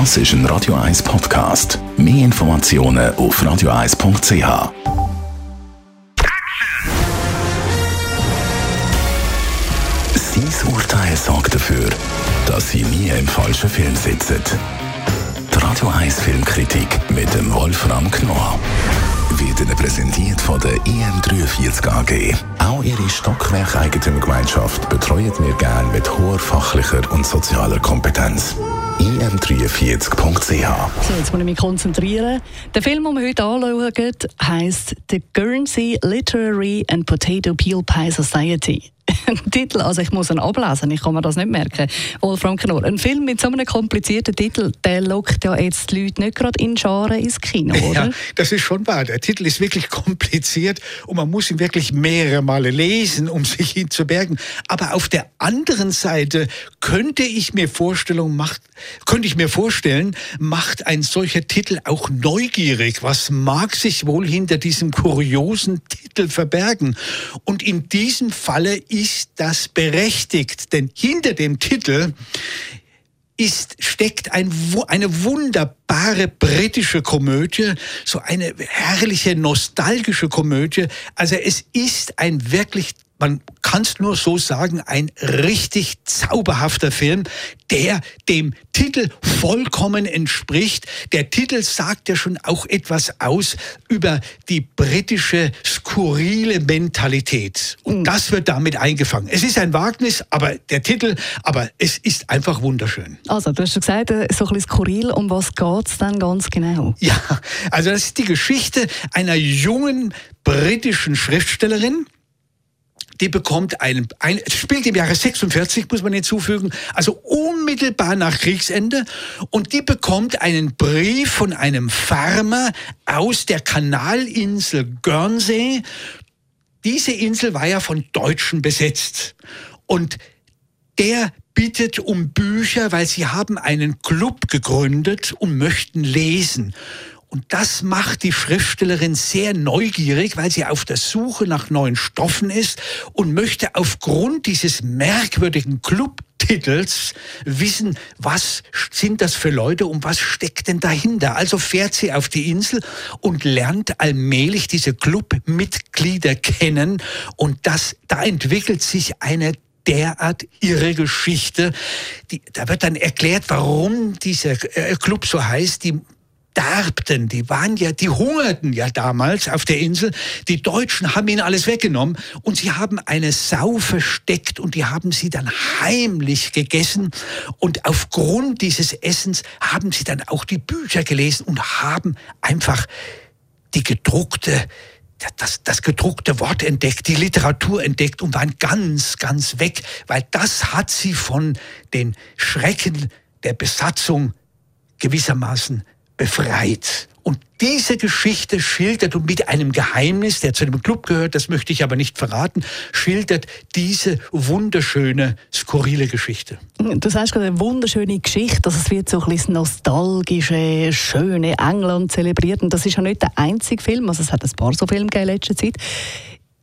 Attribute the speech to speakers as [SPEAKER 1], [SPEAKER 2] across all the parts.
[SPEAKER 1] Das ist ein Radio 1 Podcast. Mehr Informationen auf radio1.ch. Sein Urteil sorgt dafür, dass Sie nie im falschen Film sitzen. Die Radio 1 Filmkritik mit dem Wolfram Knorr wird Ihnen präsentiert von der IM43 AG. Auch Ihre Stockwerk-Eigentümergemeinschaft betreuen wir gerne mit hoher fachlicher und sozialer Kompetenz im43.ch.
[SPEAKER 2] So, jetzt muss ich mich konzentrieren. Der Film, den wir heute anschauen, heisst The Guernsey Literary and Potato Peel Pie Society. Titel, also ich muss ihn ablesen, ich kann mir das nicht merken. Wolfram Knorr, ein Film mit so einem komplizierten Titel, der lockt ja jetzt die Leute nicht gerade in Scharen ins Kino, oder?
[SPEAKER 3] Ja, das ist schon wahr. Der Titel ist wirklich kompliziert und man muss ihn wirklich mehrere Male lesen, um sich ihn zu bergen. Aber auf der anderen Seite könnte ich mir Vorstellung macht, könnte ich mir vorstellen, macht ein solcher Titel auch neugierig. Was mag sich wohl hinter diesem kuriosen Titel verbergen? Und in diesem Falle ist das berechtigt, denn hinter dem Titel ist, steckt ein, eine wunderbare britische Komödie, so eine herrliche nostalgische Komödie. Also es ist ein wirklich man kann es nur so sagen, ein richtig zauberhafter Film, der dem Titel vollkommen entspricht. Der Titel sagt ja schon auch etwas aus über die britische skurrile Mentalität. Und mhm. das wird damit eingefangen. Es ist ein Wagnis, aber der Titel, aber es ist einfach wunderschön.
[SPEAKER 2] Also, du hast schon gesagt, äh, so ein bisschen skurril. Um was geht es dann ganz genau?
[SPEAKER 3] Ja, also das ist die Geschichte einer jungen britischen Schriftstellerin, die bekommt einen, ein, spielt im Jahre 46, muss man hinzufügen, also unmittelbar nach Kriegsende. Und die bekommt einen Brief von einem Farmer aus der Kanalinsel Guernsey. Diese Insel war ja von Deutschen besetzt. Und der bittet um Bücher, weil sie haben einen Club gegründet und möchten lesen. Und das macht die Schriftstellerin sehr neugierig, weil sie auf der Suche nach neuen Stoffen ist und möchte aufgrund dieses merkwürdigen Clubtitels wissen, was sind das für Leute und was steckt denn dahinter. Also fährt sie auf die Insel und lernt allmählich diese Clubmitglieder kennen und das, da entwickelt sich eine derart irre Geschichte. Die, da wird dann erklärt, warum dieser äh, Club so heißt. Die darbten, die waren ja, die hungerten ja damals auf der Insel. Die Deutschen haben ihnen alles weggenommen und sie haben eine Sau versteckt und die haben sie dann heimlich gegessen und aufgrund dieses Essens haben sie dann auch die Bücher gelesen und haben einfach die gedruckte das, das gedruckte Wort entdeckt, die Literatur entdeckt und waren ganz, ganz weg, weil das hat sie von den Schrecken der Besatzung gewissermaßen befreit. Und diese Geschichte schildert und mit einem Geheimnis, der zu dem Club gehört, das möchte ich aber nicht verraten, schildert diese wunderschöne, skurrile Geschichte.
[SPEAKER 2] Du sagst gerade eine wunderschöne Geschichte, dass es wird so ein bisschen nostalgische, schöne England zelebriert. Und das ist ja nicht der einzige Film, also es hat ein paar so Filme in letzter Zeit.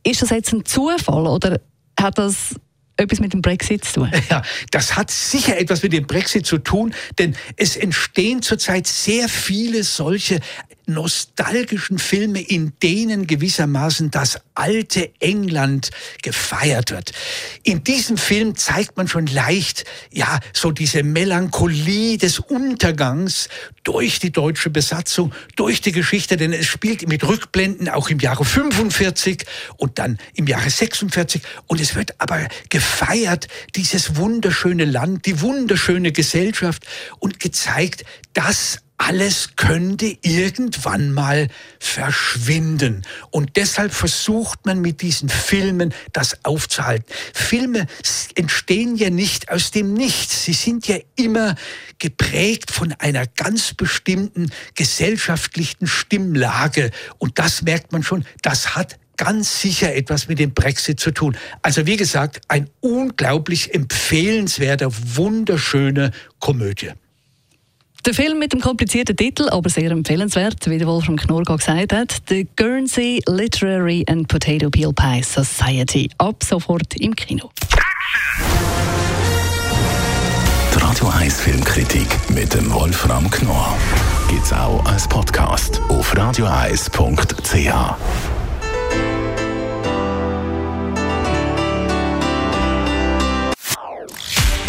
[SPEAKER 2] Ist das jetzt ein Zufall oder hat das etwas mit dem Brexit zu tun?
[SPEAKER 3] Ja, das hat sicher etwas mit dem Brexit zu tun, denn es entstehen zurzeit sehr viele solche nostalgischen Filme, in denen gewissermaßen das alte England gefeiert wird. In diesem Film zeigt man schon leicht, ja, so diese Melancholie des Untergangs durch die deutsche Besatzung, durch die Geschichte, denn es spielt mit Rückblenden auch im Jahre 45 und dann im Jahre 46 und es wird aber gefeiert, dieses wunderschöne Land, die wunderschöne Gesellschaft und gezeigt, dass alles könnte irgendwann mal verschwinden. Und deshalb versucht man mit diesen Filmen das aufzuhalten. Filme entstehen ja nicht aus dem Nichts. Sie sind ja immer geprägt von einer ganz bestimmten gesellschaftlichen Stimmlage. Und das merkt man schon, das hat ganz sicher etwas mit dem Brexit zu tun. Also wie gesagt, ein unglaublich empfehlenswerter, wunderschöne Komödie.
[SPEAKER 2] Der Film mit dem komplizierten Titel, aber sehr empfehlenswert, wie der Wolfram Knorr gesagt hat, The Guernsey Literary and Potato Peel Pie Society. Ab sofort im Kino.
[SPEAKER 1] Die Radio 1 Filmkritik mit dem Wolfram Knorr gibt's auch als Podcast auf radioeis.ch.